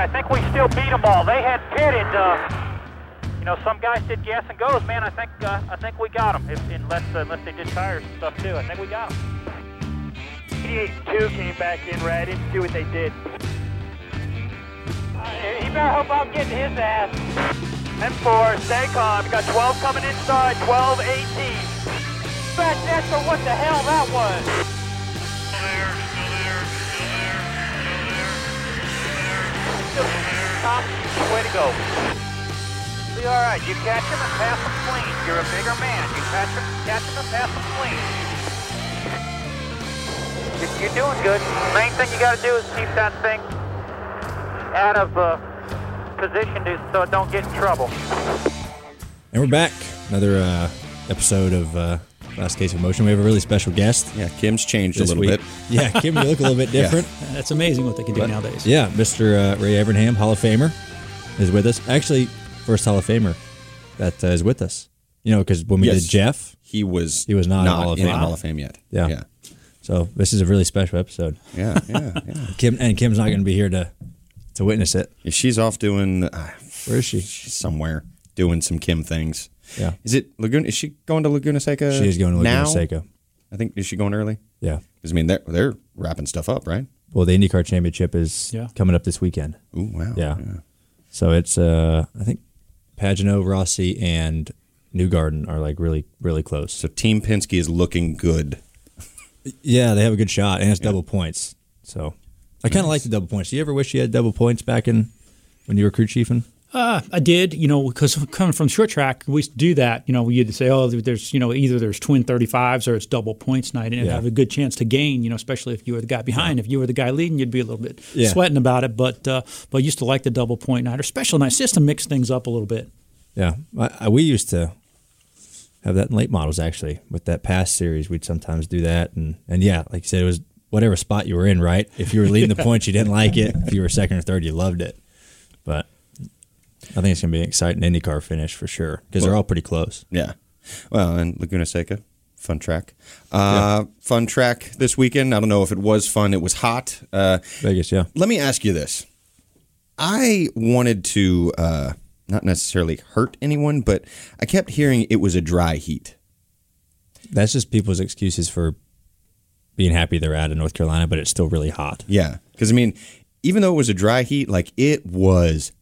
I think we still beat them all. They had pitted. Uh, you know, some guys did gas and goes. Man, I think uh, I think we got them. If, unless uh, unless they did tires and stuff too, I think we got them. 88 2 came back in right. I didn't see what they did. Uh, he better hope I'm getting his ass. M4, stay calm. You got 12 coming inside, 12, 18. Fat Nestor, what the hell that was? Still there, still there. Tom, way to go. Be all right. You catch him and pass him clean. You're a bigger man. You catch him, catch him and pass him clean. You're, you're doing good. Main thing you got to do is keep that thing out of uh, position to, so it don't get in trouble. And we're back. Another uh, episode of uh, Glass Case of Emotion. We have a really special guest Yeah, Kim's changed this a little week. bit. Yeah, Kim, you look a little bit different. That's amazing what they can do nowadays. Yeah, Mr. Uh, Ray Evernham, Hall of Famer, is with us. Actually, first Hall of Famer that uh, is with us. You know, because when we Yes. did Jeff, He was He was not in Hall of in Fame. Hall of Fame yet. Yeah. yeah, so this is a really special episode. yeah, yeah. yeah. Kim and Kim's not going to be here to to witness it. Yeah, She's off doing. Uh, Where is she? she's somewhere doing some Kim things. Yeah, Is it Laguna? Is she going to Laguna Seca? she is going to Laguna now? Seca. I think is she going early? Yeah. Because I mean, they're they're wrapping stuff up, right? Well, the IndyCar Championship is Yeah. coming up this weekend. Ooh, wow. Yeah. So it's uh I think Pagenaud, Rossi, and Newgarden are like really really close. So Team Penske is looking good. Yeah, they have a good shot, and it's double points. So I kind of like the double points. Do you ever wish you had double points back in when you were crew chiefing? Uh, I did, you know, because coming from short track, we used to do that. You know, we used to say, oh, there's, you know, either there's twin 35s or it's double points night, and it'd Yeah. have a good chance to gain. You know, especially if you were the guy behind. If you were the guy leading, you'd be a little bit Yeah. sweating about it. But uh, but I used to like the double point night or special night just to mix things up a little bit. Yeah, I, I, we used to have that in late models actually. With that past series, we'd sometimes do that, and and yeah, like you said, it was whatever spot you were in. Right, if you were leading the points, you didn't like it. If you were second or third, you loved it. But I think it's gonna be an exciting IndyCar finish for sure because they're all pretty close. Yeah. Well, and Laguna Seca, fun track. Uh, Fun track this weekend. I don't know if it was fun. It was hot. Uh, Vegas, yeah. let me ask you this. I wanted to uh, not necessarily hurt anyone, but I kept hearing it was a dry heat. That's just people's excuses for being happy they're out of North Carolina, but it's still really hot. Yeah. Because, I mean, even though it was a dry heat, like it was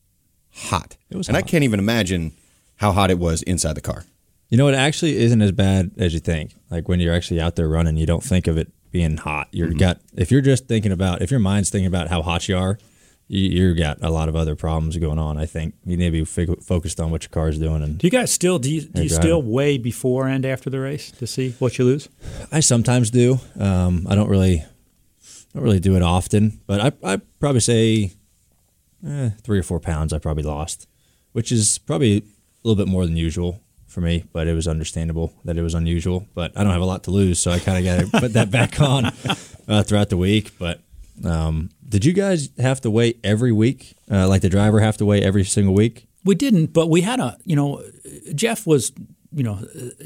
hot. It was and I can't even imagine how hot it was inside the car. You know, it actually isn't as bad as you think. Like when you're actually out there running, you don't think of it being hot. You're got if you're just thinking about if your mind's thinking about how hot you are, you, you got a lot of other problems going on. I think you need to be fig- focused on what your car's doing. And Do you guys still do you, do you still weigh before and after the race to see what you lose? I sometimes do. Um, I don't really, don't really do it often, but I I probably say eh, three or four pounds. I probably lost, which is probably a little bit more than usual for me. But it was understandable that it was unusual. But I don't have a lot to lose, so I kind of got to put that back on uh, throughout the week. But um, did you guys have to weigh every week? Uh, like the driver have to weigh every single week? We didn't, but we had a, you know, Jeff was, you know,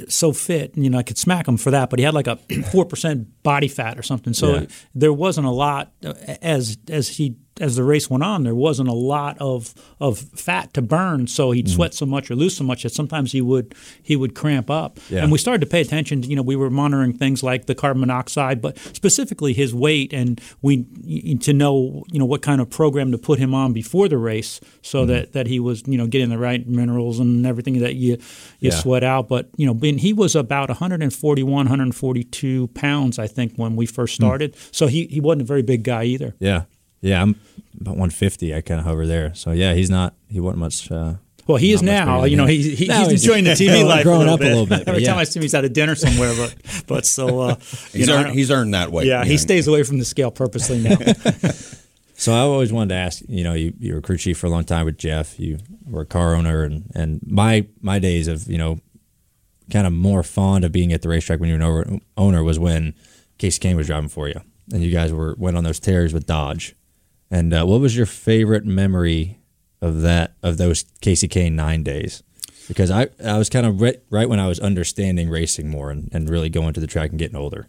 so fit, and, you know, I could smack him for that, but he had like a 4% body fat or something. So Yeah. there wasn't a lot uh, as as he as the race went on, there wasn't a lot of of fat to burn, so he'd Mm-hmm. sweat so much or lose so much that sometimes he would he would cramp up. Yeah. And we started to pay attention. You know, we were monitoring things like the carbon monoxide, but specifically his weight, and we to know you know what kind of program to put him on before the race, so Mm-hmm. that that he was you know getting the right minerals and everything that you you Yeah. sweat out. But you know, being, he was about 141, 142 pounds, I think, when we first Hmm. started. So he he wasn't a very big guy either. Yeah, yeah. I'm about 150. I kind of hover there. So yeah, he's not. He wasn't much. Uh, Well, he is now. You know, he, he's he's- enjoying the TV life. growing a up a little bit, Every time. I see him, he's at a dinner somewhere. But but so uh, you He's, know, earned, he's earned that weight. yeah, he stays away from the scale purposely now. So I always wanted to ask, you know, you, you were crew chief for a long time with Jeff. You were a car owner, and, and my my days of you know, kind of more fond of being at the racetrack when you were an owner was when Kasey Kahne was driving for you, and you guys were went on those tears with Dodge. And uh, what was your favorite memory of that of those Kasey Kahne nine days? Because I I was kind of right, right when I was understanding racing more and, and really going to the track and getting older.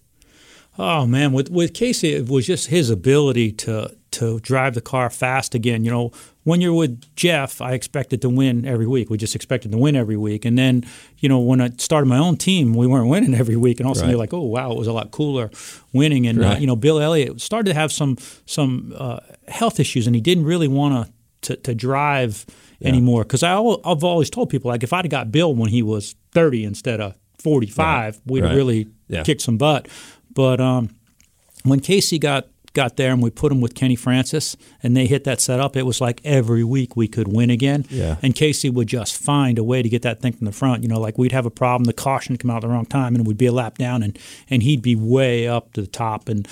Oh man, with with Kasey, it was just his ability to to drive the car fast again. You know, when you're with Jeff, I expected to win every week. We just expected to win every week. And then, you know, when I started my own team, we weren't winning every week. And all of a sudden, Right. you're like, oh wow, it was a lot cooler winning. And uh, you know, Bill Elliott started to have some some uh, health issues, and he didn't really want to to drive anymore. Because I I've always told people like if I'd have got Bill when he was 30 instead of 45, we'd Right. really Yeah. kicked some butt. But um, when Kasey got got there and we put him with Kenny Francis and they hit that setup, it was like every week we could win again. Yeah. And Kasey would just find a way to get that thing from the front. You know, like we'd have a problem, the caution would come out at the wrong time, and we'd be a lap down, and and he'd be way up to the top. And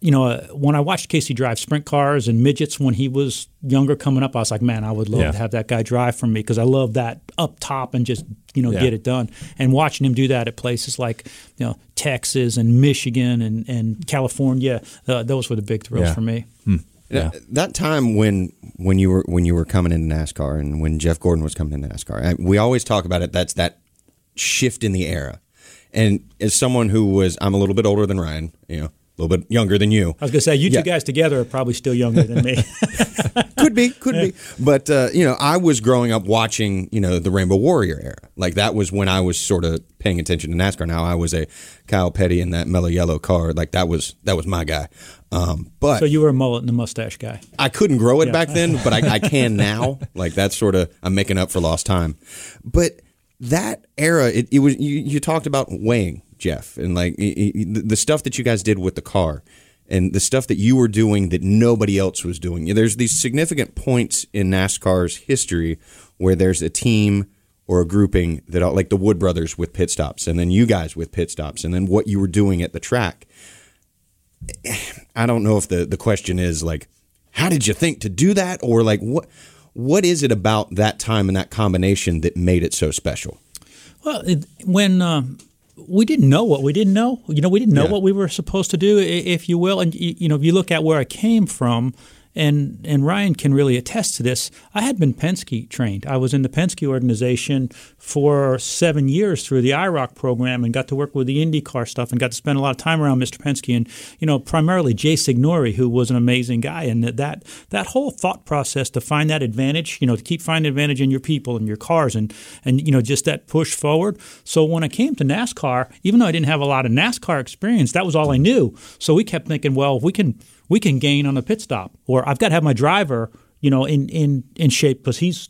you know, uh, when I watched Kasey drive sprint cars and midgets when he was younger coming up, I was like, man, I would love Yeah. to have that guy drive for me because I love that up top and just you know Yeah. get it done. And watching him do that at places like you know Texas and Michigan and and California, uh, those were the big thrills Yeah. for me. Yeah. That time when when you were when you were coming into NASCAR and when Jeff Gordon was coming into NASCAR, I, we always talk about it. That's that shift in the era. And as someone who was, I'm a little bit older than Ryan, you know, a little bit younger than you. I was gonna say you Yeah. two guys together are probably still younger than me. could be, could be. But uh, you know, I was growing up watching, you know, the Rainbow Warrior era. Like that was when I was sort of paying attention to NASCAR. Now I was a Kyle Petty in that mellow yellow car. Like that was that was my guy. Um, but so you were a mullet and a mustache guy. I couldn't grow it back then, but I, I can now. Like that's sort of I'm making up for lost time. But that era, it, it was you, you talked about weighing Jeff and like the stuff that you guys did with the car and the stuff that you were doing that nobody else was doing. There's these significant points in NASCAR's history where there's a team or a grouping that like the Wood brothers with pit stops and then you guys with pit stops and then what you were doing at the track. I don't know if the the question is like, how did you think to do that, or like what what is it about that time and that combination that made it so special? Well, it, when uh, we didn't know what we didn't know, you know, we didn't know Yeah. what we were supposed to do, if you will. And you know, if you look at where I came from, and and Ryan can really attest to this. I had been Penske trained. I was in the Penske organization for seven years through the IROC program, and got to work with the IndyCar stuff, and got to spend a lot of time around Mr. Penske, and you know, primarily Jay Signore, who was an amazing guy, and that that that whole thought process to find that advantage, you know, to keep finding advantage in your people and your cars, and and you know, just that push forward. So when I came to NASCAR, even though I didn't have a lot of NASCAR experience, that was all I knew. So we kept thinking, well, if we can we can gain on a pit stop, or I've got to have my driver, you know, in in in shape because he's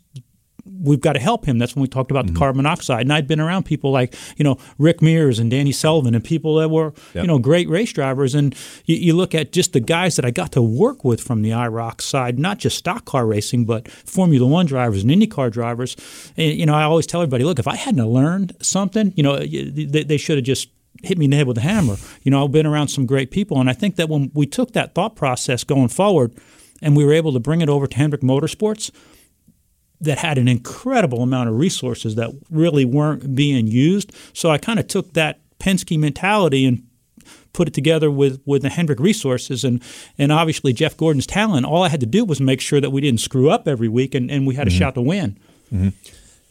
we've got to help him. That's when we talked about the mm-hmm. carbon monoxide. And I'd been around people like, you know, Rick Mears and Danny Sullivan and people that were, Yep. you know, great race drivers. And you, you look at just the guys that I got to work with from the IROC side, not just stock car racing, but Formula One drivers and IndyCar drivers. And, you know, I always tell everybody, look, if I hadn't learned something, you know, they, they should have just hit me in the head with a hammer. You know, I've been around some great people. And I think that when we took that thought process going forward and we were able to bring it over to Hendrick Motorsports, that had an incredible amount of resources that really weren't being used. So I kind of took that Penske mentality and put it together with with the Hendrick resources and and obviously Jeff Gordon's talent. All I had to do was make sure that we didn't screw up every week and, and we had a mm-hmm. shot to win. Mm-hmm.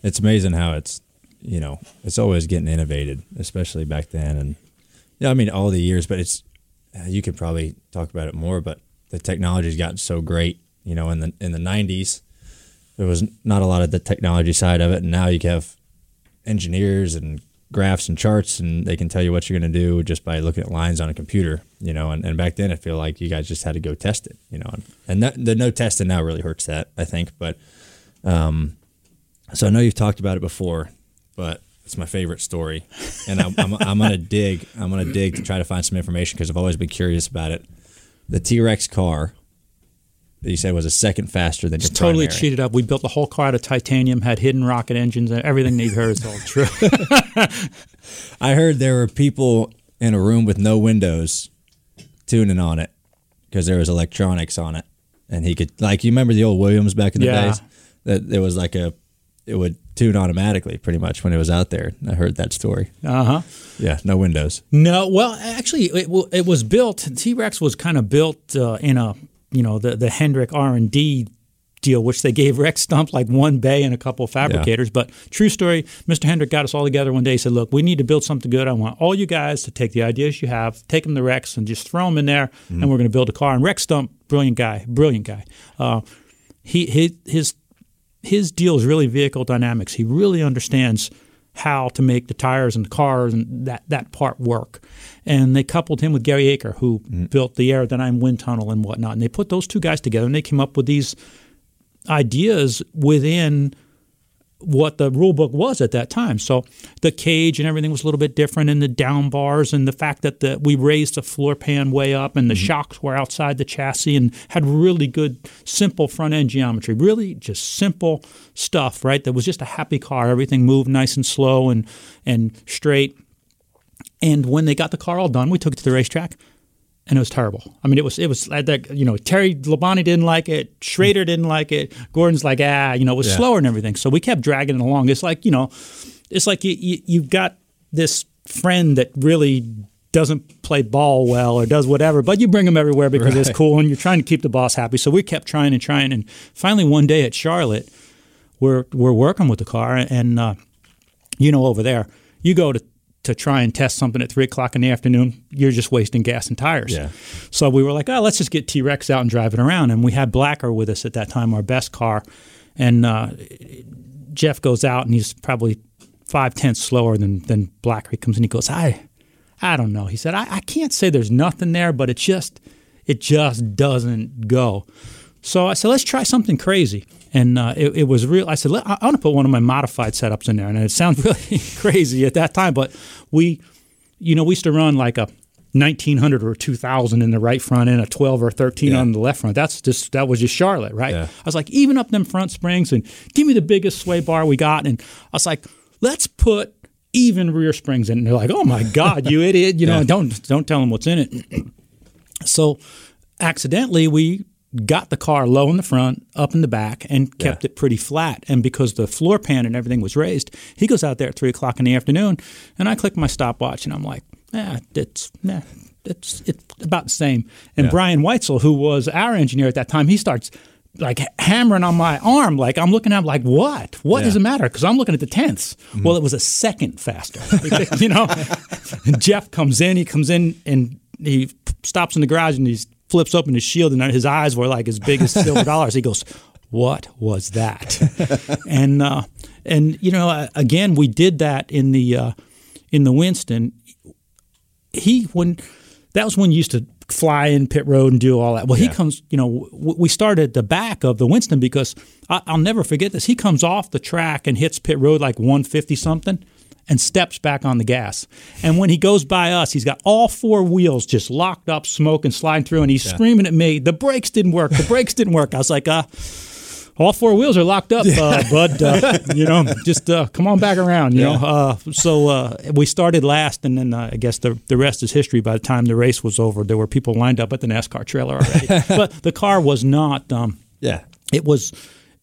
it's amazing how it's you know it's always getting innovated especially back then. And yeah i mean all the years but it's uh, you could probably talk about it more but the technology's gotten so great you know in the in the 90s there was not a lot of the technology side of it. And now you have engineers and graphs and charts and they can tell you what you're going to do just by looking at lines on a computer you know. And, and back then i feel like you guys just had to go test it you know. And, and that, the no testing now really hurts that i think. But so I know you've talked about it before, but it's my favorite story, and I'm, I'm, I'm gonna dig. I'm gonna dig to try to find some information because I've always been curious about it. The T Rex car that you said was a second faster than It's your totally primary. cheated up. We built the whole car out of titanium, had hidden rocket engines, and everything that you heard is all true. I heard there were people in a room with no windows tuning on it because there was electronics on it, and he could like you remember the old Williams back in the Yeah. days that there was like a it would tune automatically pretty much when it was out there. I heard that story. Uh huh. Yeah, no windows. No, well, actually, it, it was built. T Rex was kind of built uh, in a you know the the Hendrick R and D deal, which they gave Rex Stump like one bay and a couple of fabricators. But true story, Mr. Hendrick got us all together one day. He said, "Look, we need to build something good. I want all you guys to take the ideas you have, take them to Rex, and just throw them in there, and we're going to build a car." And Rex Stump, brilliant guy, brilliant guy. Uh, he his his his deal is really vehicle dynamics. He really understands how to make the tires and the cars and that, that part work. And they coupled him with Gary Eaker, who mm-hmm. built the aerodynamic wind tunnel and whatnot. And they put those two guys together and they came up with these ideas within what the rule book was at that time. So the cage and everything was a little bit different, and the down bars, and the fact that the, we raised the floor pan way up, and the mm-hmm. shocks were outside the chassis, and had really good, simple front end geometry. Really, just simple stuff, right? That was just a happy car. Everything moved nice and slow and and straight. And when they got the car all done, we took it to the racetrack and it was terrible. I mean, it was it was like that. You know, Terry Labonte didn't like it. Schrader didn't like it. Gordon's like, ah, you know, it was Yeah. slower and everything. So we kept dragging it along. It's like you know, it's like you, you you've got this friend that really doesn't play ball well or does whatever, but you bring him everywhere because it's cool and you're trying to keep the boss happy. So we kept trying and trying, and finally one day at Charlotte, we're we're working with the car, and uh, you know, over there, you go to to try and test something at three o'clock in the afternoon, you're just wasting gas and tires. Yeah. So we were like, oh, let's just get T Rex out and drive it around. And we had Blacker with us at that time, our best car. And uh, Jeff goes out and he's probably five tenths slower than than Blacker. He comes in, he goes, I, I don't know. He said, I, I can't say there's nothing there, but it just it just doesn't go. So I said, let's try something crazy. And uh, it, it was real. I said, Let, I want to put one of my modified setups in there. And it sounds really crazy at that time, but we, you know, we used to run like a 1900 or 2000 in the right front and a 12 or 13 Yeah. on the left front. That's just, that was just Charlotte, right? Yeah. I was like, even up them front springs and give me the biggest sway bar we got. And I was like, let's put even rear springs in. And they're like, oh my God, you idiot. You know, Yeah. don't, don't tell them what's in it. So accidentally, we got the car low in the front, up in the back, and kept it pretty flat. And because the floor pan and everything was raised, he goes out there at three o'clock in the afternoon, and I click my stopwatch, and I'm like, yeah, it's, nah, it's, it's about the same. And Yeah. Brian Whitesell, who was our engineer at that time, he starts like hammering on my arm. Like I'm looking at him like, what? What does it matter? Because I'm looking at the tenths. Mm-hmm. Well, it was a second faster. you know, and Jeff comes in. He comes in and he stops in the garage and he flips open his shield and his eyes were like as big as silver dollars. He goes, "What was that?" and uh, and you know, again, we did that in the uh, in the Winston he when that was when you used to fly in pit road and do all that. Well, he comes, you know, we started at the back of the Winston because I, I'll never forget this. He comes off the track and hits pit road like 150 something and steps back on the gas. And when he goes by us, he's got all four wheels just locked up, smoking, sliding through, and he's screaming at me, the brakes didn't work, the brakes didn't work. I was like, uh, all four wheels are locked up, uh, bud. Uh, you know, just uh, come on back around. You know, uh, so uh, we started last, and then uh, I guess the the rest is history. By the time the race was over, there were people lined up at the NASCAR trailer already. but the car was not. Um, Yeah. it was.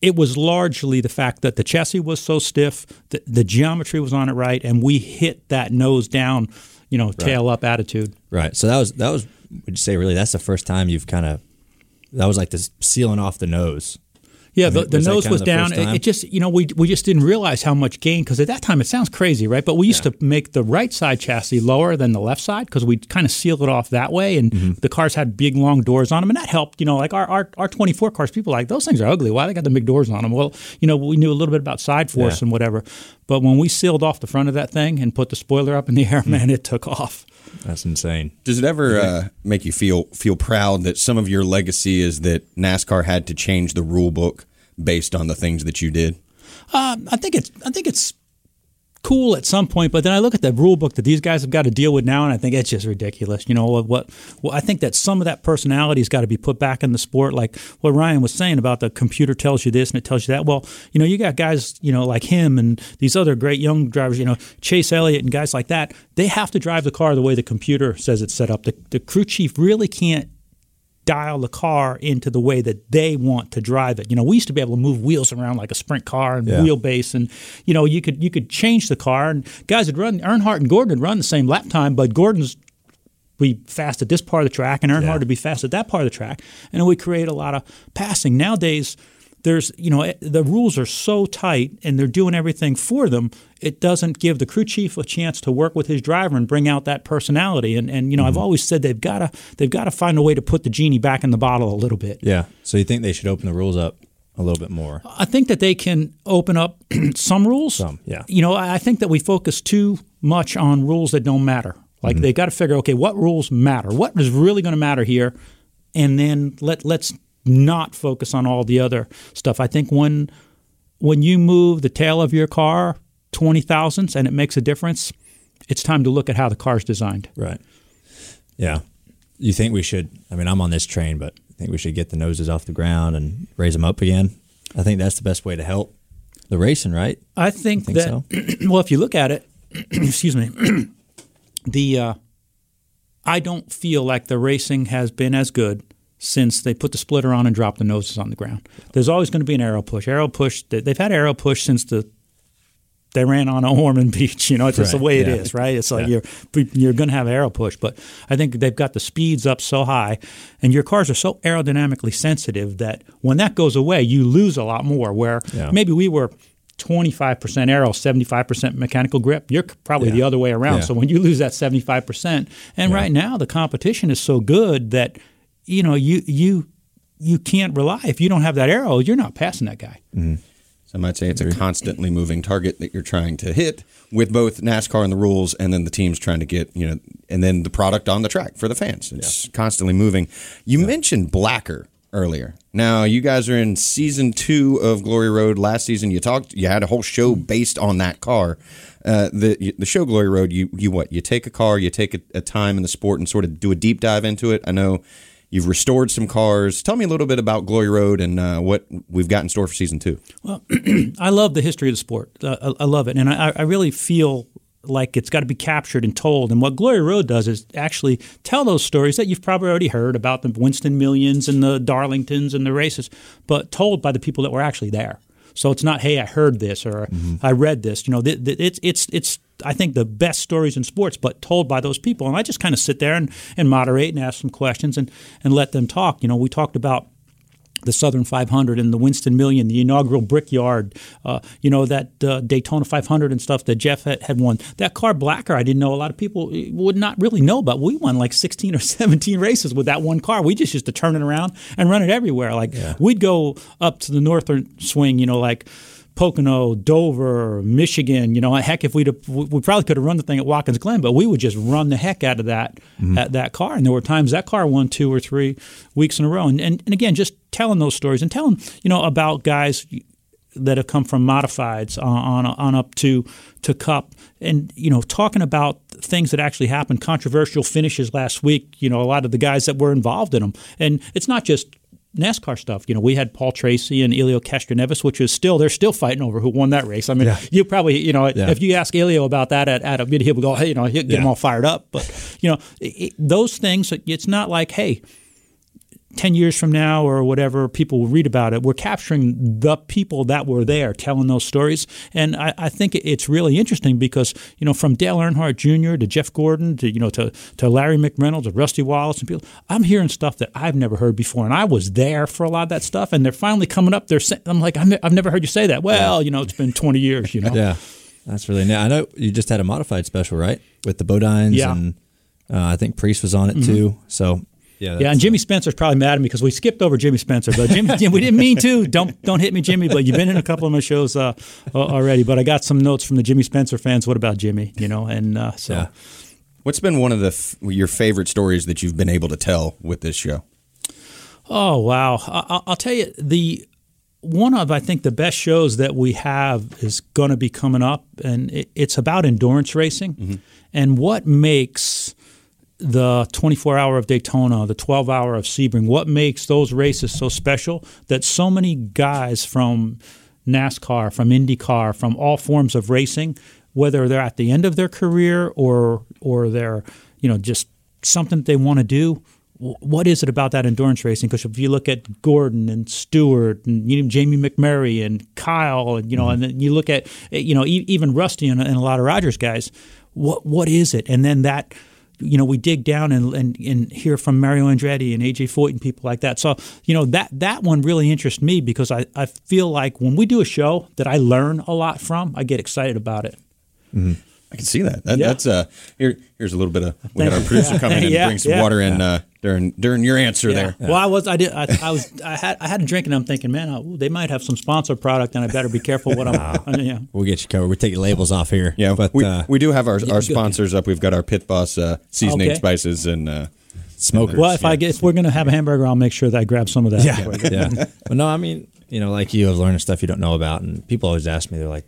It was largely the fact that the chassis was so stiff, the, the geometry was on it right, and we hit that nose down, you know, tail up attitude. Right. So that was that was would you say really that's the first time you've kind of that was like this sealing off the nose. Yeah, the, the was nose was down. It, it just, you know, we, we just didn't realize how much gain because at that time it sounds crazy, right? But we used to make the right side chassis lower than the left side because we kind of sealed it off that way, and Mm-hmm. the cars had big long doors on them, and that helped. You know, like our our, our 24 cars, people like those things are ugly. Why they got the big doors on them? Well, you know, we knew a little bit about side force Yeah. and whatever, but when we sealed off the front of that thing and put the spoiler up in the air, Mm. man, it took off. That's insane. Does it ever uh, make you feel feel proud that some of your legacy is that NASCAR had to change the rule book based on the things that you did? Um, I think it's I think it's cool at some point, but then I look at the rule book that these guys have got to deal with now, and I think it's just ridiculous. You know what? what well, I think that some of that personality's got to be put back in the sport, like what Ryan was saying about the computer tells you this and it tells you that. Well, you know, you got guys, you know, like him and these other great young drivers, you know, Chase Elliott and guys like that. They have to drive the car the way the computer says it's set up. The, the crew chief really can't dial the car into the way that they want to drive it. You know, we used to be able to move wheels around like a sprint car and Yeah. wheelbase, and you know, you could you could change the car. And guys would run Earnhardt and Gordon would run the same lap time, but Gordon's be fast at this part of the track, and Earnhardt Yeah. would be fast at that part of the track, and it would create a lot of passing. Nowadays, there's you know the rules are so tight, and they're doing everything for them. It doesn't give the crew chief a chance to work with his driver and bring out that personality. And and you know, I've mm-hmm. always said they've got to they've got to find a way to put the genie back in the bottle a little bit. Yeah. So you think they should open the rules up a little bit more. I think that they can open up some rules. Some, yeah. You know, I think that we focus too much on rules that don't matter. Like mm-hmm. they've got to figure, okay, what rules matter? What is really going to matter here? And then let let's not focus on all the other stuff. I think when when you move the tail of your car twenty thousandths and it makes a difference, it's time to look at how the car's designed. Right. Yeah. You think we should? I mean, I'm on this train, but I think we should get the noses off the ground and raise them up again. I think that's the best way to help the racing, right? I think, think that so? well, if you look at it, excuse me, the uh, I don't feel like the racing has been as good since they put the splitter on and dropped the noses on the ground. There's always going to be an aero push. Aero push. they- They've had aero push since the they ran on Ormond Beach. You know, it's just the way it yeah. is, right? It's like Yeah. you're you're going to have aero push, but I think they've got the speeds up so high, and your cars are so aerodynamically sensitive that when that goes away, you lose a lot more. Where Yeah. maybe we were. 25% aero, 75% mechanical grip. You're probably the other way around. So when you lose that 75%, and right now the competition is so good that you know you you you can't rely if you don't have that aero, you're not passing that guy. So, I might say it's a constantly moving target that you're trying to hit with both NASCAR and the rules, and then the teams trying to get you know, and then the product on the track for the fans. It's constantly moving. You mentioned Blacker earlier. Now you guys are in season two of Glory Road. Last season you talked, you had a whole show based on that car. Uh, the the show Glory Road, you you what? You take a car, you take a, a time in the sport, and sort of do a deep dive into it. I know. You've restored some cars. Tell me a little bit about Glory Road and uh, what we've got in store for season two. Well, I love the history of the sport. Uh, I, I love it, and I, I really feel like it's got to be captured and told. And what Glory Road does is actually tell those stories that you've probably already heard about the Winston Millions and the Darlingtons and the races, but told by the people that were actually there. So it's not, hey, I heard this or I read this. You know, th- th- it's it's it's. I think the best stories in sports, but told by those people. And I just kind of sit there and, and moderate and ask some questions and and let them talk. You know, we talked about the Southern 500 and the Winston Million, the inaugural Brickyard, uh, you know, that uh, Daytona 500 and stuff that Jeff had, had won. That car, Blacker, I didn't know a lot of people would not really know about. We won like 16 or 17 races with that one car. We just used to turn it around and run it everywhere. Like we'd go up to the northern swing, you know, like Pocono, Dover, Michigan. You know, heck, if we'd have, we probably could have run the thing at Watkins Glen, but we would just run the heck out of that mm-hmm. at that car. And there were times that car won two or three weeks in a row. And and, and again, just telling those stories and telling you know about guys that have come from modifieds on, on, on up to to Cup, and you know talking about things that actually happened, controversial finishes last week. You know, a lot of the guys that were involved in them, and it's not just NASCAR stuff. You know, we had Paul Tracy and Elio Castroneves, which is still they're still fighting over who won that race. I mean, you probably you know Yeah. if you ask Elio about that at, at a meeting, he'll go, hey, you know, he'll get them all fired up. But you know, it, it- those things. It's not like hey. 10 years from now or whatever, people will read about it. We're capturing the people that were there telling those stories. And I, I think it's really interesting because, you know, from Dale Earnhardt Jr. to Jeff Gordon to, you know, to, to Larry McReynolds to Rusty Wallace and people, I'm hearing stuff that I've never heard before. And I was there for a lot of that stuff. And they're finally coming up. They're saying, I'm like, I've I've never heard you say that. Well, you know, it's been 20 years, you know? Yeah, that's really neat. I know you just had a modified special, right, with the Bodines, Yeah. Mm-hmm. and uh, I think Priest was on it too. So yeah, Yeah, and Jimmy Spencer's probably mad at me because we skipped over Jimmy Spencer. But Jimmy, Jim, we didn't mean to. Don't don't hit me, Jimmy. But you've been in a couple of my shows uh, already. But I got some notes from the Jimmy Spencer fans. What about Jimmy? You know, and uh, so Yeah. What's been one of the f- your favorite stories that you've been able to tell with this show? Oh wow! I, I'll tell you the one of I think the best shows that we have is going to be coming up, and it, it's about endurance racing and what makes the 24 hour of Daytona, the 12 hour of Sebring, what makes those races so special that so many guys from NASCAR, from IndyCar, from all forms of racing, whether they're at the end of their career or or they're you know just something that they want to do. What is it about that endurance racing? Because if you look at Gordon and Stewart and you know, Jamie McMurray and Kyle, and you know, and mm-hmm. then you look at you know e- even Rusty and, and a lot of Rogers guys, what what is it? And then that you know, we dig down and, and, and hear from Mario Andretti and AJ Foyt and people like that. So, you know, that, that one really interests me because I, I feel like when we do a show that I learn a lot from, I get excited about it. I can see that. that Yeah. That's uh here. Here's a little bit of we got our producer come in and Yeah, bring some yeah. water in. Uh, during during your answer Yeah. there. Well, I was, I did, I, I was, I had, I had a drink, and I'm thinking, man, oh, they might have some sponsor product, and I better be careful what I'm. I mean, yeah. We'll get you covered. We're taking labels off here. Yeah, but we, uh, we do have our, our go- sponsors up. We've got our Pit Boss uh, seasoning Okay. spices and uh, smokers. Well, if I get, if we're gonna have a hamburger, I'll make sure that I grab some of that. yeah, yeah. But no, I mean, you know, like you have learned stuff you don't know about, and people always ask me, they're like,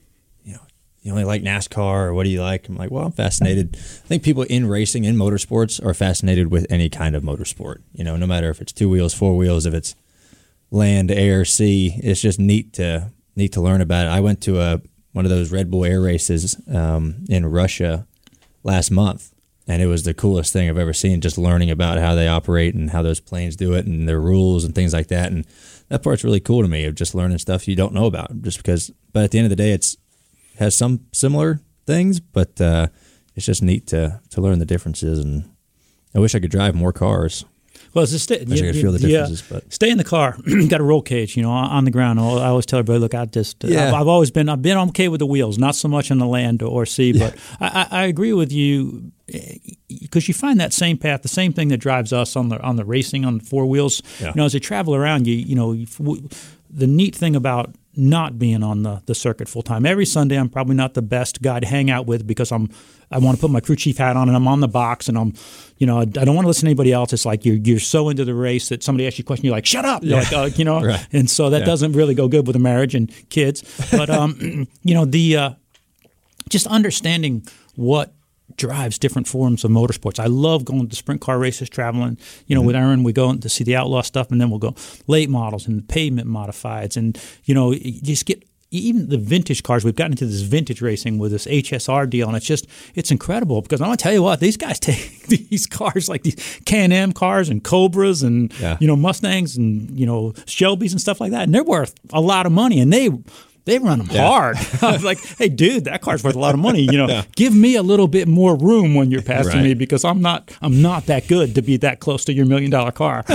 you only like NASCAR or what do you like? I'm like, well, I'm fascinated. I think people in racing in motorsports are fascinated with any kind of motorsport. You know, no matter if it's two wheels, four wheels, if it's land, air, sea. It's just neat to neat to learn about it. I went to a one of those Red Bull Air races um, in Russia last month, and it was the coolest thing I've ever seen. Just learning about how they operate and how those planes do it and their rules and things like that. And that part's really cool to me of just learning stuff you don't know about. Just because, but at the end of the day, it's has some similar things, but uh, it's just neat to to learn the differences. And I wish I could drive more cars. Well, it's just stay, wish I could feel the differences, but- stay in the car. Got a roll cage, you know, on the ground. I always tell everybody, look, I just, Yeah. I've, I've always been, I've been okay with the wheels, not so much on the land or sea. But I, I, agree with you because you find that same path, the same thing that drives us on the on the racing on the four wheels. Yeah. You know, as you travel around, you you know, you, the neat thing about not being on the, the circuit full time. Every Sunday, I'm probably not the best guy to hang out with because I'm I want to put my crew chief hat on and I'm on the box and I'm, you know, I, I don't want to listen to anybody else. It's like you're you're so into the race that somebody asks you a question, you're like, shut up, You're like, uh, you know, Right. and so that Yeah. doesn't really go good with a marriage and kids. But um, you know, the uh, just understanding what drives different forms of motorsports. I love going to sprint car races, traveling. You know, with mm-hmm. Erin, we go to see the outlaw stuff, and then we'll go late models and pavement modifieds, and you know, you just get even the vintage cars. We've gotten into this vintage racing with this HSR deal, and it's just it's incredible because I'm gonna tell you what these guys take these cars like these Can-Am cars and Cobras and Yeah. you know Mustangs and you know Shelbys and stuff like that, and they're worth a lot of money, and they. They run them hard. I was like, "Hey, dude, that car's worth a lot of money. You know, give me a little bit more room when you're passing Right. me because I'm not, I'm not that good to be that close to your million dollar car."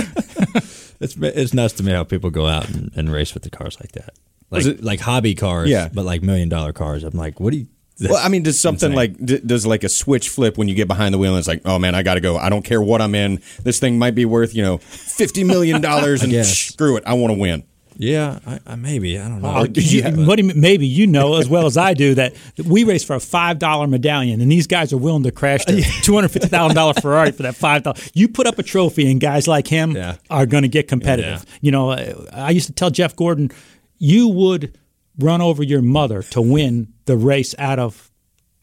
It's it's nuts to me how people go out and, and race with the cars like that, like it- like hobby cars, Yeah. but like million dollar cars. I'm like, what do you? Well, I mean, does something insane. like does like a switch flip when you get behind the wheel and it's like, oh man, I got to go. I don't care what I'm in. This thing might be worth you know fifty million dollars, and guess. screw it, I want to win. Yeah, I, I maybe I don't know. Oh, you- what do you- maybe you know as well as I do that we race for a five dollar medallion, and these guys are willing to crash their two hundred fifty thousand dollar Ferrari for that five dollars. You put up a trophy, and guys like him Yeah. are going to get competitive. Yeah. You know, I used to tell Jeff Gordon, you would run over your mother to win the race out of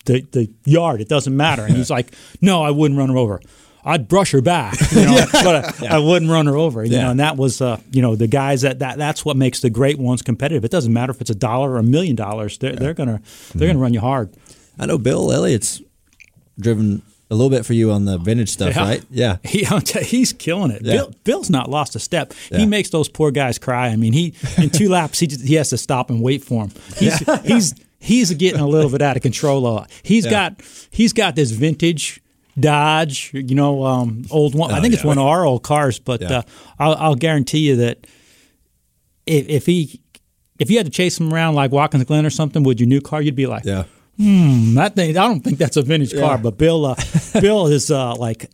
the the yard. It doesn't matter. And he's like, no, I wouldn't run her over. I'd brush her back, you know, but I, I wouldn't run her over. You Yeah. know, and that was, uh, you know, the guys that, that that's what makes the great ones competitive. It doesn't matter if it's a dollar or a million dollars. They're, they're gonna they're gonna run you hard. I know Bill Elliott's driven a little bit for you on the vintage stuff, Yeah. right? Yeah. He, I'll tell you, he's killing it. Yeah. Bill, Bill's not lost a step. Yeah. He makes those poor guys cry. I mean, he in two laps he just, he has to stop and wait for him. He's he's he's getting a little bit out of control. He's got he's got this vintage Dodge, you know, um, old one. I Oh, think it's one of our old cars, but Yeah. uh, I'll, I'll guarantee you that if, if he if you had to chase him around like Watkins Glen or something with your new car, you'd be like, Yeah. that thing, I don't think that's a vintage car, but Bill, uh, Bill is uh, like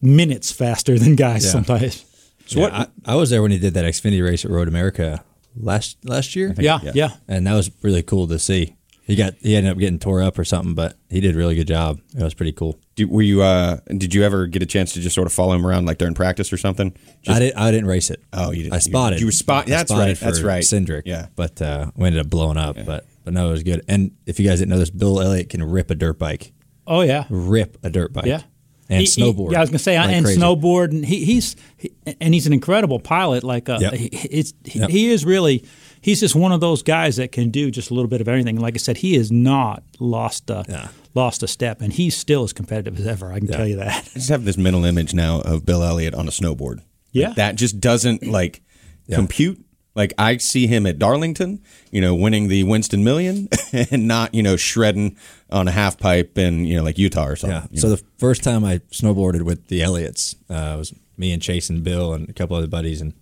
minutes faster than guys Yeah. sometimes. So what? I, I was there when he did that Xfinity race at Road America last last year. Yeah, yeah. yeah, and that was really cool to see. He got he ended up getting tore up or something, but he did a really good job. It was pretty cool. Did, were you? Uh, did you ever get a chance to just sort of follow him around like during practice or something? Just, I didn't I didn't race it. Oh, you didn't- I spotted. you- you spot- I that's spotted right, that's right. Cindric. Yeah. but uh, we ended up blowing up. But but no, it was good. And if you guys didn't know this, Bill Elliott can rip a dirt bike. oh yeah, Rip a dirt bike. yeah. and He- he- snowboard. yeah, I was gonna say, like and crazy. snowboard, and he, he's he, and he's an incredible pilot. Like, uh, Yep. he, it's, he, Yep. he is really. He's just one of those guys that can do just a little bit of everything. Like I said, he has not lost a Yeah. lost a step, and he's still as competitive as ever. I can tell you that. I just have this mental image now of Bill Elliott on a snowboard. Yeah. Like, that just doesn't like compute. Like I see him at Darlington, you know, winning the Winston Million, and not you know shredding on a half pipe in you know like Utah or something. Yeah. So know? the first time I snowboarded with the Elliotts, uh, it was me and Chase and Bill and a couple other buddies. And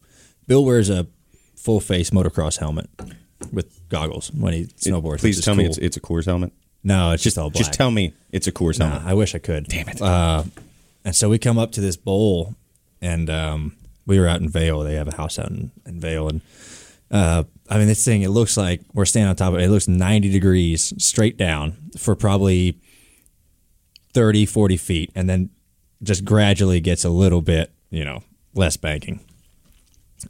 Bill wears a full face motocross helmet with goggles when he snowboards. please which is tell me it's it's a Coors helmet. no, it's just all black. Just tell me it's a Coors Nah, helmet. I wish I could. Damn it. Uh, and so we come up to this bowl, and um, we were out in Vail. They have a house out in, in Vail, and uh, I mean, this thing it looks like we're standing on top of it. It looks 90 degrees straight down for probably 30, 40 feet, and then just gradually gets a little bit, you know, less banking.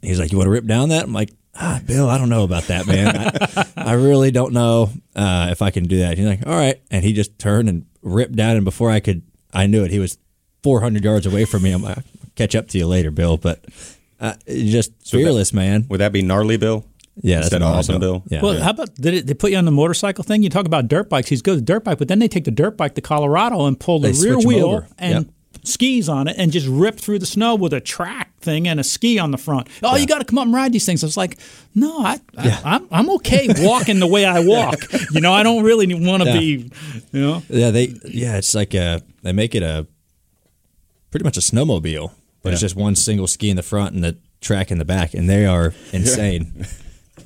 He's like, "You want to rip down that?" I'm like, "Ah, Bill, I don't know about that, man. I, I really don't know uh, if I can do that." He's like, "All right," and he just turned and ripped down, and before I could, I knew it. He was 400 yards away from me. I'm like, "Catch up to you later, Bill." But uh, just fearless, man. Would that be gnarly Bill? Yeah, that's instead of gnarly awesome Bill. Bill. Yeah. Well, how about did it, they put you on the motorcycle thing? You talk about dirt bikes. He's good with dirt bike, but then they take the dirt bike to Colorado and pull the They rear wheel over. and Yep. Skis on it and just rip through the snow with a track thing and a ski on the front. Oh, you got to come up and ride these things. I was like, no, I, I I'm I'm okay walking the way I walk. You know, I don't really want to Yeah. be. You know, Yeah, they yeah, it's like a they make it a pretty much a snowmobile, but it's just one single ski in the front and the track in the back, and they are insane.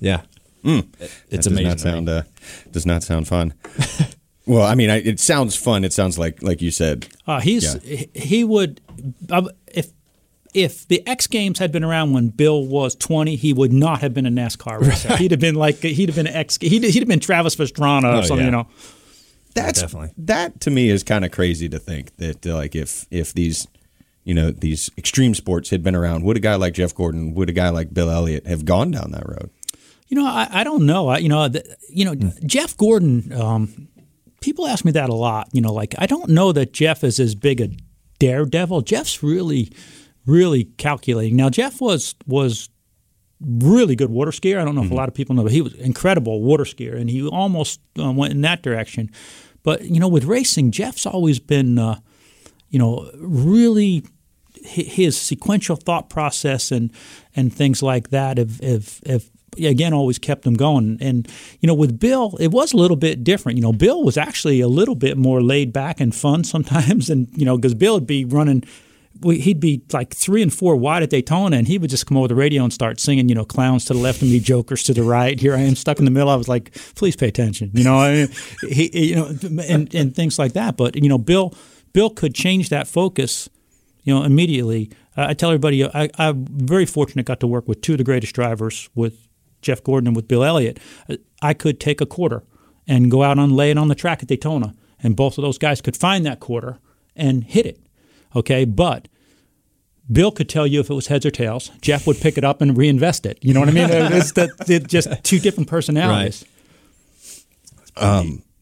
yeah, It- it's That amazing. Does not sound uh, does not sound fun. well, I mean, I, it sounds fun. It sounds like like you said. Uh, he's he- he would uh, if if the X Games had been around when Bill was twenty, he would not have been a NASCAR racer. He'd have been like he'd have been an X. He'd, he'd have been Travis Pastrana or Oh, something. yeah. You know, That's definitely. that to me is kind of crazy to think that uh, like if if these you know these extreme sports had been around, would a guy like Jeff Gordon, would a guy like Bill Elliott have gone down that road? you know I, I don't know. I, you know the, you know Hmm. Jeff Gordon. Um, people ask me that a lot. You know, like I don't know that Jeff is as big a daredevil. Jeff's really really calculating. Now Jeff was was really good water skier. I don't know if a lot of people know, but he was incredible water skier, and he almost uh, went in that direction. But you know, with racing, Jeff's always been, uh, you know, really his sequential thought process and and things like that have have, have again always kept them going. And you know, with Bill, it was a little bit different. You know, Bill was actually a little bit more laid back and fun sometimes, and you know, because Bill would be running he'd be like three and four wide at Daytona, and he would just come over the radio and start singing, you know, clowns to the left of me, jokers to the right. Here I am stuck in the middle. I was like, please pay attention, you know, he, you know, and, and things like that. But you know, Bill, Bill could change that focus, you know, immediately. I, tell everybody, I, I'm very fortunate, got to work with two of the greatest drivers, with Jeff Gordon and with Bill Elliott. I could take a quarter and go out and lay it on the track at Daytona, and both of those guys could find that quarter and hit it. Okay, but Bill could tell you if it was heads or tails. Jeff would pick it up and reinvest it. You know what I mean? It's that it's just two different personalities.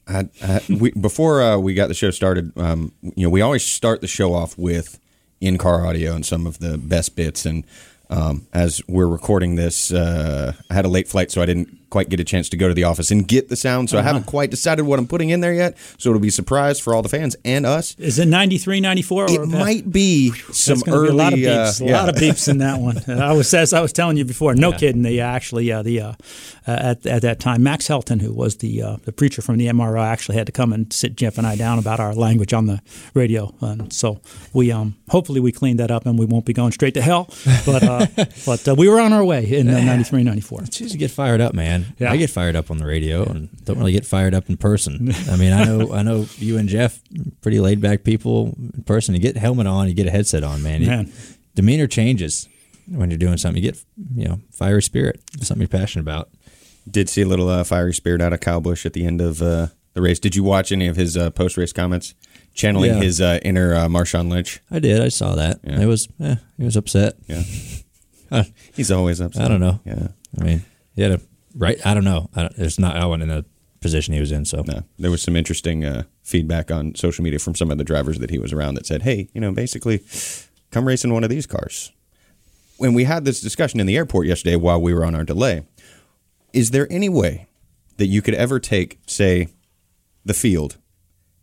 I, I, we, before uh, we got the show started, um, you know, we always start the show off with in-car audio and some of the best bits. And um, as we're recording this, uh, I had a late flight, so I didn't quite get a chance to go to the office and get the sound. So I haven't quite decided what I'm putting in there yet. So it'll be a surprise for all the fans and us. Is it 93, 94? It or might be some early. be a lot of uh, beeps. a lot of beeps in that one. I was as I was telling you before. No kidding. They actually uh, the uh, uh, at at that time Max Helton, who was the uh, the preacher from the MRO, actually had to come and sit Jeff and I down about our language on the radio. And so we um hopefully we cleaned that up and we won't be going straight to hell. But uh, but uh, we were on our way in uh, 93, 94. It's easy to get fired up, man. Yeah. I get fired up on the radio and don't really get fired up in person. I mean, I know, I know you and Jeff, pretty laid back people in person. You get helmet on, you get a headset on, man. You- demeanor changes when you're doing something. You get, you know, fiery spirit, something you're passionate about. Did see a little uh, fiery spirit out of Kyle Busch at the end of uh, the race. Did you watch any of his uh, post race comments? Channeling Yeah. his uh, inner uh, Marshawn Lynch. I did. I saw that. Yeah. It was, eh, he was upset. Yeah. He's always upset. I don't know. Yeah. I mean, he had a right. I don't know. I don't, it's not. I wasn't in the position he was in. So No, there was some interesting uh, feedback on social media from some of the drivers that he was around that said, "Hey, you know, basically, come race in one of these cars." When we had this discussion in the airport yesterday while we were on our delay, is there any way that you could ever take, say, the field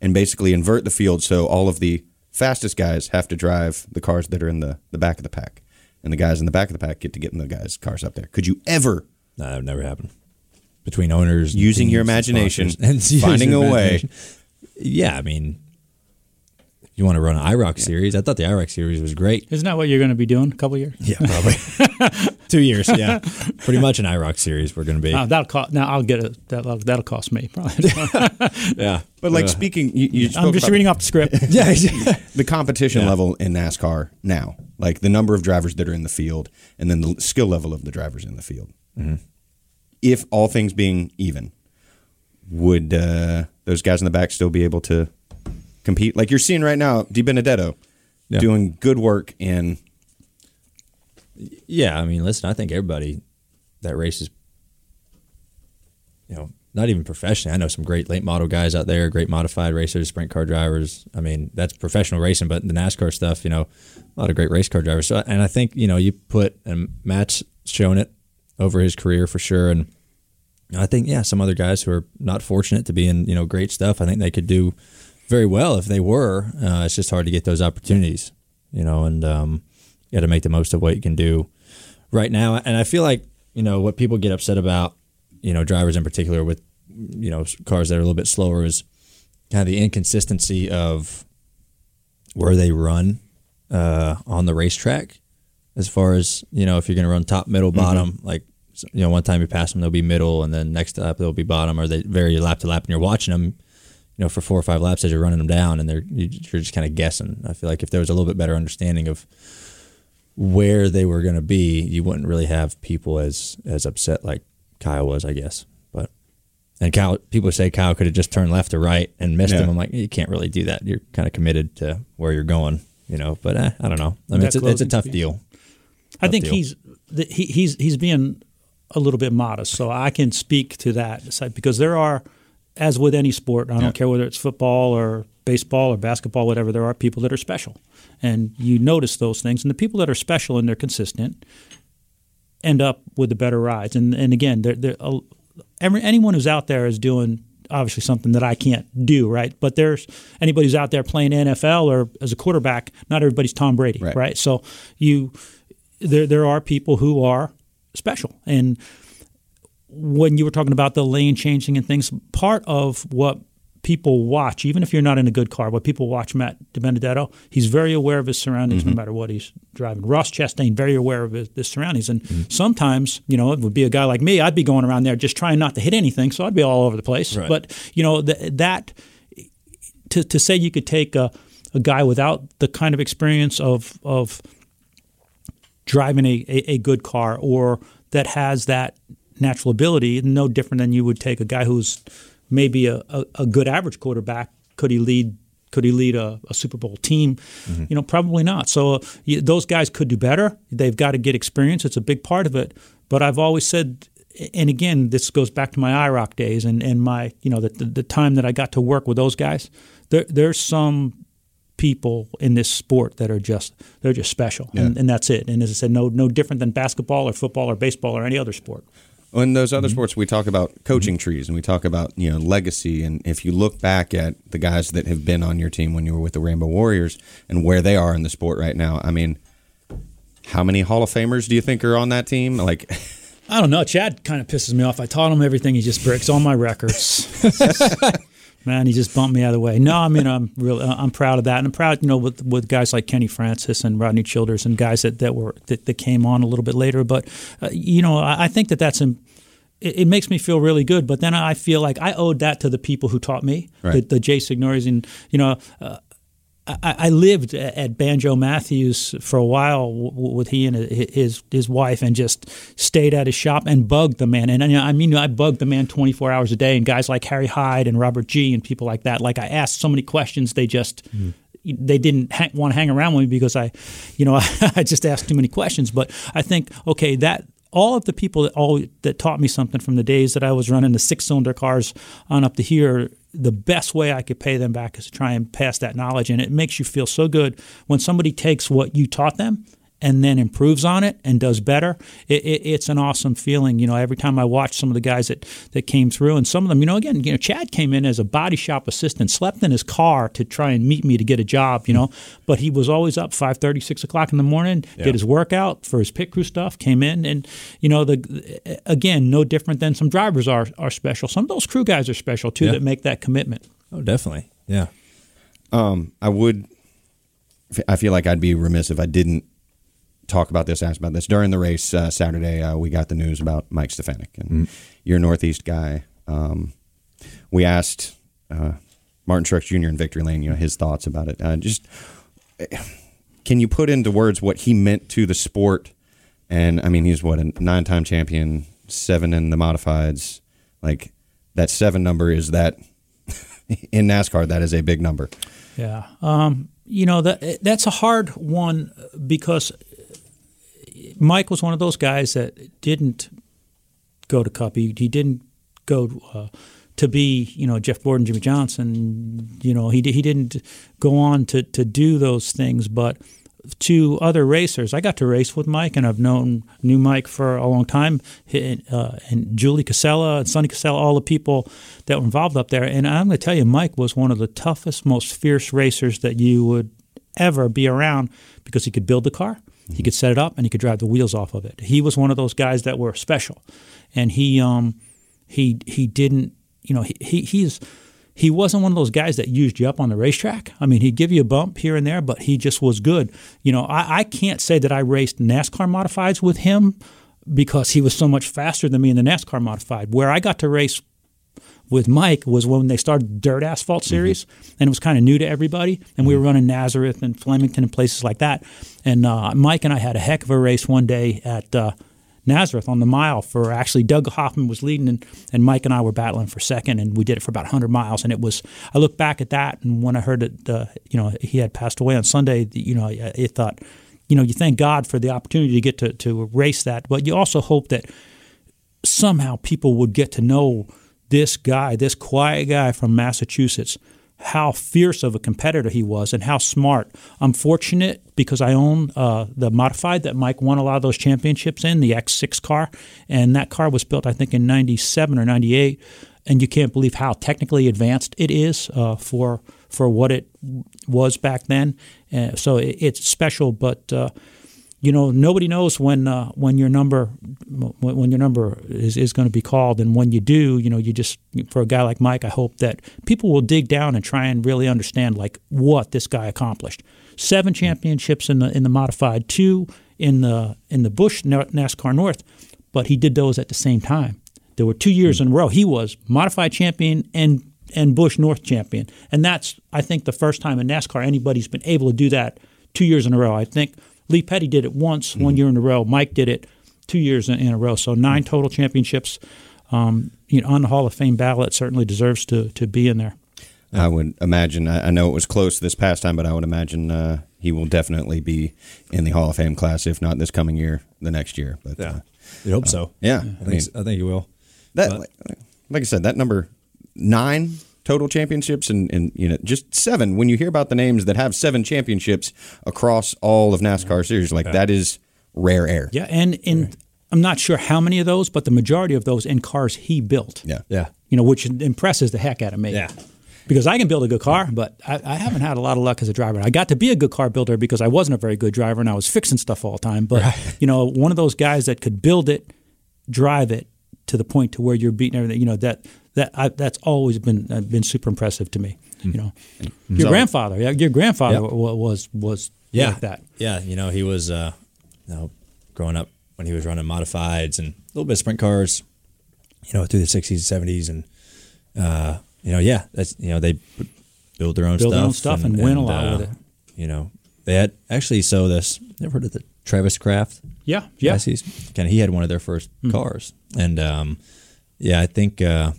and basically invert the field so all of the fastest guys have to drive the cars that are in the, the back of the pack, and the guys in the back of the pack get to get in the guys' cars up there? Could you ever no, that would never happen. Between owners, and Using your teams and imagination, and using finding your a way. Yeah, I mean, you want to run an IROC series? I thought the IROC series was great. Isn't that what you're going to be doing? A couple years? Yeah, probably two years. Yeah, pretty much an IROC series. We're going to be. Uh, that'll cost. Now I'll get it. That'll, that'll cost me. Probably. yeah, But like Uh, speaking, you, you I'm just about reading off the script. yeah, the competition Yeah. level in NASCAR now. like the number of drivers that are in the field, and then the skill level of the drivers in the field. If all things being even, would uh, those guys in the back still be able to compete? Like you're seeing right now, DiBenedetto Yeah. doing good work in Yeah, I mean, listen, I think everybody that races, you know, not even professionally. I know some great late model guys out there, great modified racers, sprint car drivers. I mean, that's professional racing, but the NASCAR stuff, you know, a lot of great race car drivers. So, and I think you know, you put and Matt's shown it over his career for sure, and I think yeah, some other guys who are not fortunate to be in you know great stuff. I think they could do very well if they were. Uh, it's just hard to get those opportunities, you know, and um, you got to make the most of what you can do right now. And I feel like you know what people get upset about, you know, drivers in particular with you know cars that are a little bit slower is kind of the inconsistency of where they run uh, on the racetrack. As far as you know, if you're going to run top, middle, bottom, like you know, one time you pass them, they'll be middle, and then next lap they'll be bottom, or they vary lap to lap, and you're watching them, you know, for four or five laps as you're running them down, and they're you- you're just kind of guessing. I feel like if there was a little bit better understanding of where they were going to be, you wouldn't really have people as as upset like Kyle was, I guess. But and Kyle, people say Kyle could have just turned left or right and missed Yeah. him. I'm like, you can't really do that. You're kind of committed to where you're going, you know. But eh, I don't know. I mean, it's a, it's a tough speed. deal. I think deal. he's he, he's he's being a little bit modest, so I can speak to that side because there are, as with any sport, I don't care whether it's football or baseball or basketball, whatever. There are people that are special, and you notice those things. And the people that are special and they're consistent end up with the better rides. And and again, they're, they're, uh, every, anyone who's out there is doing obviously something that I can't do, right? But there's anybody who's out there playing NFL or as a quarterback, not everybody's Tom Brady, Right. right? So you there there are people who are special. And when you were talking about the lane changing and things part of what people watch even if you're not in a good car what people watch Matt DiBenedetto he's very aware of his surroundings no mm-hmm. matter what he's driving. Ross Chastain very aware of his, his surroundings. And mm-hmm. sometimes you know it would be a guy like me I'd be going around there just trying not to hit anything so I'd be all over the place. Right. but you know th- that to, to say you could take a, a guy without the kind of experience of of driving a, a, a good car or that has that natural ability, no different than you would take a guy who's maybe a, a, a good average quarterback. Could he lead? Could he lead a, a Super Bowl team? You know, probably not. So uh, those guys could do better. They've got to get experience. It's a big part of it. But I've always said, and again, this goes back to my IROC days and, and my, you know, the, the, the time that I got to work with those guys. There, there's some people in this sport that are just they're just special, and, and that's it. And as I said, no no different than basketball or football or baseball or any other sport. In those other Mm-hmm. sports, we talk about coaching trees and we talk about you know legacy. And if you look back at the guys that have been on your team when you were with the Rainbow Warriors and where they are in the sport right now, I mean, how many Hall of Famers do you think are on that team? Like, I don't know. Chad kind of pisses me off. I taught him everything. He just breaks all my records. Man, he just bumped me out of the way. No, I mean I'm real. uh, I'm proud of that, and I'm proud, you know, with with guys like Kenny Francis and Rodney Childers and guys that, that were that, that came on a little bit later. But uh, you know, I, I think that that's im- it, makes me feel really good. But then I feel like I owed that to the people who taught me, the, Right. the Jay Signores, and you know. Uh, I, I lived at Banjo Matthews for a while with he and his his wife, and just stayed at his shop and bugged the man. And, I mean, I bugged the man 24 hours a day. And guys like Harry Hyde and Robert Gee and people like that. Like I asked so many questions, they just mm-hmm. they didn't hang, want to hang around with me because I, you know, I just asked too many questions. But I think okay that. All of the people that all that taught me something from the days that I was running the six cylinder cars on up to here, the best way I could pay them back is to try and pass that knowledge. And it makes you feel so good when somebody takes what you taught them and then improves on it and does better. It, it, it's an awesome feeling. You know, every time I watch some of the guys that, that came through, and some of them, you know, again, you know, Chad came in as a body shop assistant, slept in his car to try and meet me to get a job, you know, but he was always up 5.30, 6 o'clock in the morning, did his workout for his pit crew stuff, came in, and, you know, the again, no different than some drivers are, are special. Some of those crew guys are special, too, Yeah. that make that commitment. Oh, definitely. Yeah. Um, I would. I feel like I'd be remiss if I didn't talk about this, ask about this during the race uh, Saturday. Uh, we got the news about Mike Stefanik, and you're a Northeast guy. Um, we asked uh, Martin Truex Jr. in Victory Lane, you know, his thoughts about it. Uh, just can you put into words what he meant to the sport? And I mean, he's what a nine-time champion, seven in the modifieds. Like that seven number is that in NASCAR. That is a big number. Yeah. Um, you know that that's a hard one because Mike was one of those guys that didn't go to Cup. He, he didn't go uh, to be you know Jeff Gordon, Jimmie Johnson. You know he he didn't go on to to do those things, but to other racers. I got to race with Mike, and I've known knew Mike for a long time. Uh, and Julie Koszela and Sonny Koszela, all the people that were involved up there. And I'm going to tell you, Mike was one of the toughest, most fierce racers that you would ever be around because he could build the car, he could set it up, and he could drive the wheels off of it. He was one of those guys that were special, and he um, he he didn't you know he, he he's he wasn't one of those guys that used you up on the racetrack. I mean, he'd give you a bump here and there, but he just was good. You know, I, I can't say that I raced NASCAR modifieds with him because he was so much faster than me in the NASCAR modified. Where I got to race with Mike was when they started Dirt Asphalt Series, mm-hmm. and it was kind of new to everybody. And we were running Nazareth and Flemington and places like that. And uh, Mike and I had a heck of a race one day at uh, Nazareth on the mile for actually Doug Hoffman was leading and, and Mike and I were battling for second and we did it for about 100 miles and it was I look back at that and when I heard that uh, you know he had passed away on Sunday you know I, I thought you know you thank God for the opportunity to get to, to race that but you also hope that somehow people would get to know this guy this quiet guy from Massachusetts how fierce of a competitor he was and how smart. I'm fortunate because I own uh, the modified that Mike won a lot of those championships in, the X6 car. And that car was built, I think, in 97 or 98. And you can't believe how technically advanced it is uh, for for what it was back then. Uh, so it, it's special, but uh, you know nobody knows when uh, when your number when, your number is, is going to be called. And when you do you know you just for a guy like Mike I hope that people will dig down and try and really understand like what this guy accomplished. Seven championships in the in the modified two in the in the Busch NASCAR North but he did those at the same time. There were two years in a row. He was modified champion and and Busch North champion. And that's I think the first time in NASCAR anybody's been able to do that two years in a row. I think Lee Petty did it once, mm-hmm. one year in a row. Mike did it two years in, in a row. So nine total championships. Um, you know, on the Hall of Fame ballot certainly deserves to to be in there. I would imagine. I know it was close this past time, but I would imagine uh, he will definitely be in the Hall of Fame class, if not this coming year, the next year. But yeah, uh, we hope so. Yeah, I, think mean, I think he will. That, like, like I said, that number nine total championships and, and you know just seven when you hear about the names that have seven championships across all of NASCAR series like yeah. that is rare air. Yeah, and in I'm not sure how many of those, but the majority of those in cars he built. Yeah, yeah. You know, which impresses the heck out of me. Yeah. Because I can build a good car, but I, I, haven't had a lot of luck as a driver. I got to be a good car builder because I wasn't a very good driver and I was fixing stuff all the time. But right. you know, one of those guys that could build it, drive it to the point to where you're beating everything. You know that that I, that's always been uh, been super impressive to me. You know, mm-hmm. your so, grandfather, yeah, your grandfather yep. was was yeah like that. Yeah, you know, he was uh, you know, growing up when he was running modifieds and a little bit of sprint cars, you know, through the '60s and '70s, and uh, you know, yeah, that's you know they build their own build stuff, their own stuff and, and win a lot uh, with it. You know, they had actually so this. Never heard of the Travis Kraft. Yeah, yeah. Kind of, he had one of their 1st mm cars, and um, yeah, I think uh,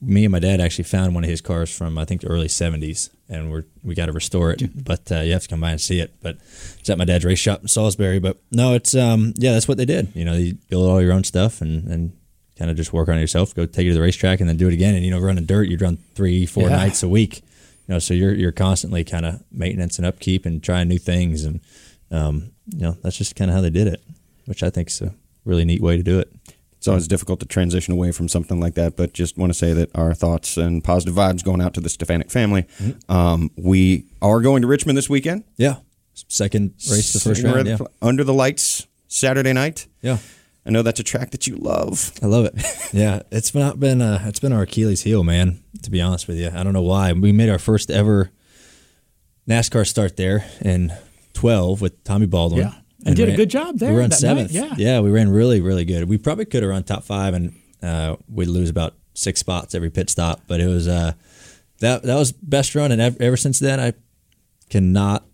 me and my dad actually found one of his cars from I think the early '70s, and we're we got to restore it. But uh, you have to come by and see it. But it's at my dad's race shop in Salisbury. But no, it's um yeah, that's what they did. You know, you build all your own stuff and and kind of just work on it yourself. Go take it to the racetrack and then do it again. And you know, running dirt, you run three, four yeah. nights a week. You know, so you're you're constantly kind of maintenance and upkeep and trying new things, and um, you know that's just kind of how they did it, which I think is a really neat way to do it it's always difficult to transition away from something like that. But just want to say that our thoughts and positive vibes going out to the Stefanik family. Mm-hmm. Um, we are going to Richmond this weekend. Yeah, second race, the first round. Yeah. Under the lights Saturday night. Yeah. I know that's a track that you love. I love it. yeah, it's not been uh, it's been our Achilles heel, man. To be honest with you, I don't know why. We made our first ever NASCAR start there in twelve with Tommy Baldwin. Yeah and, did ran, a good job there. We ran seventh. Night. Yeah, yeah, we ran really, really good. We probably could have run top five, and uh, we'd lose about six spots every pit stop. But it was uh, that that was best run, and ever, ever since then, I cannot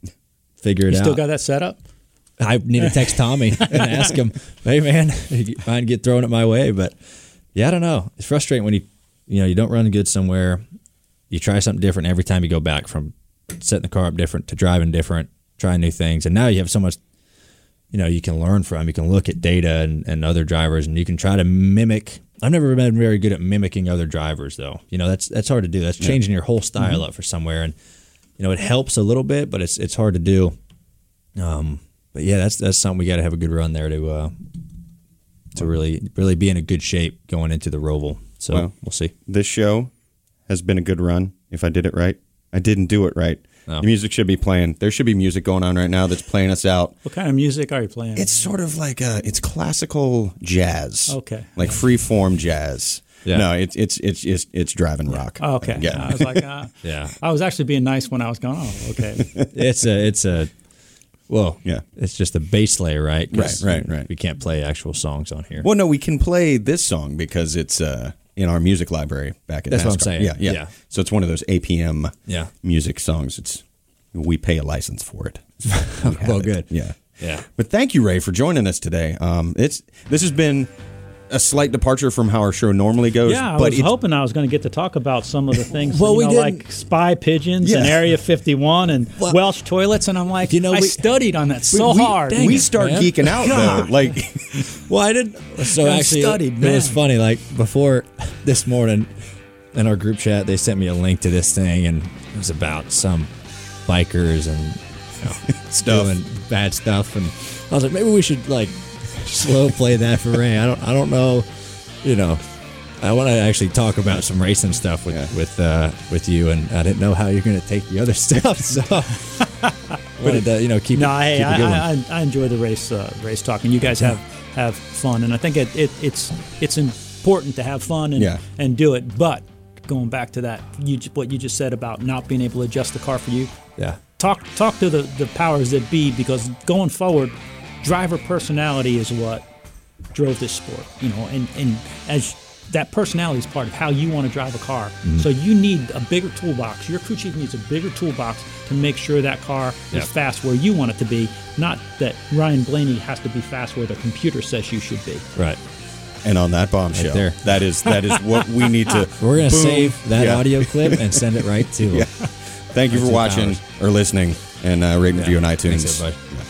figure it out. You out. still got that set up? I need to text Tommy and ask him, hey man, mind get thrown it my way? But yeah, I don't know. It's frustrating when you you know you don't run good somewhere. You try something different every time you go back from setting the car up different to driving different, trying new things, and now you have so much you know you can learn from. You can look at data and, and other drivers, and you can try to mimic. I've never been very good at mimicking other drivers, though. You know that's that's hard to do. That's changing your whole style up for somewhere, and you know it helps a little bit, but it's it's hard to do. Um, but yeah, that's that's something we got to have a good run there to uh, to really really be in a good shape going into the Roval. So Well. we'll see. This show has been a good run. If I did it right, I didn't do it right. Oh. The music should be playing. There should be music going on right now that's playing us out. What kind of music are you playing? It's sort of like a, it's classical jazz. Okay. Like free form jazz. Yeah. No, it's it's it's it's it's driving rock. Oh, okay. Yeah. I was like, uh, Yeah, I was actually being nice when I was going. Oh, okay. it's a it's a well Yeah. it's just a bass layer, right? 'Cause Right, right, right. We can't play actual songs on here. Well, no, we can play this song because it's uh, in our music library back at That's what I'm saying. Yeah, yeah, Yeah. So it's one of those APM Yeah. music songs. It's we pay a license for it. We Well, it. good. Yeah. Yeah. But thank you, Ray, for joining us today. Um, it's this has been a slight departure from how our show normally goes. Yeah, I but was hoping I was going to get to talk about some of the things, Well, you we know, like spy pigeons and Area 51 and Well- Welsh toilets, and I'm like, You know, I we- studied on that so we, hard. dang we it, start man. geeking out though. Like Well, I didn't. So I actually, studied, it was funny. Like before this morning, in our group chat, they sent me a link to this thing, and it was about some bikers and you know, Stuff. doing bad stuff. And I was like, maybe we should like slow play that for Ray. I don't. I don't know. You know. I want to actually talk about some racing stuff with Yeah. with uh, with you, and I didn't know how you're going to take the other stuff. So, wanted to, you know, keep no, it, hey, keep I. I, I enjoy the race uh, race talk, and you guys have have fun, and I think it, it it's it's important to have fun and Yeah. and do it. But going back to that, you what you just said about not being able to adjust the car for you, yeah, talk talk to the, the powers that be because going forward, driver personality is what drove this sport. You know, and and as that personality is part of how you want to drive a car. Mm-hmm. So you need a bigger toolbox. Your crew chief needs a bigger toolbox to make sure that car Yep. is fast where you want it to be. Not that Ryan Blaney has to be fast where the computer says you should be. right. and on that bombshell, there. that is that is what we need to. We're gonna boom. save that Yeah. audio clip and send it right to. Thank you for watching powers. or listening, and uh, rate and review on iTunes. Thanks, everybody.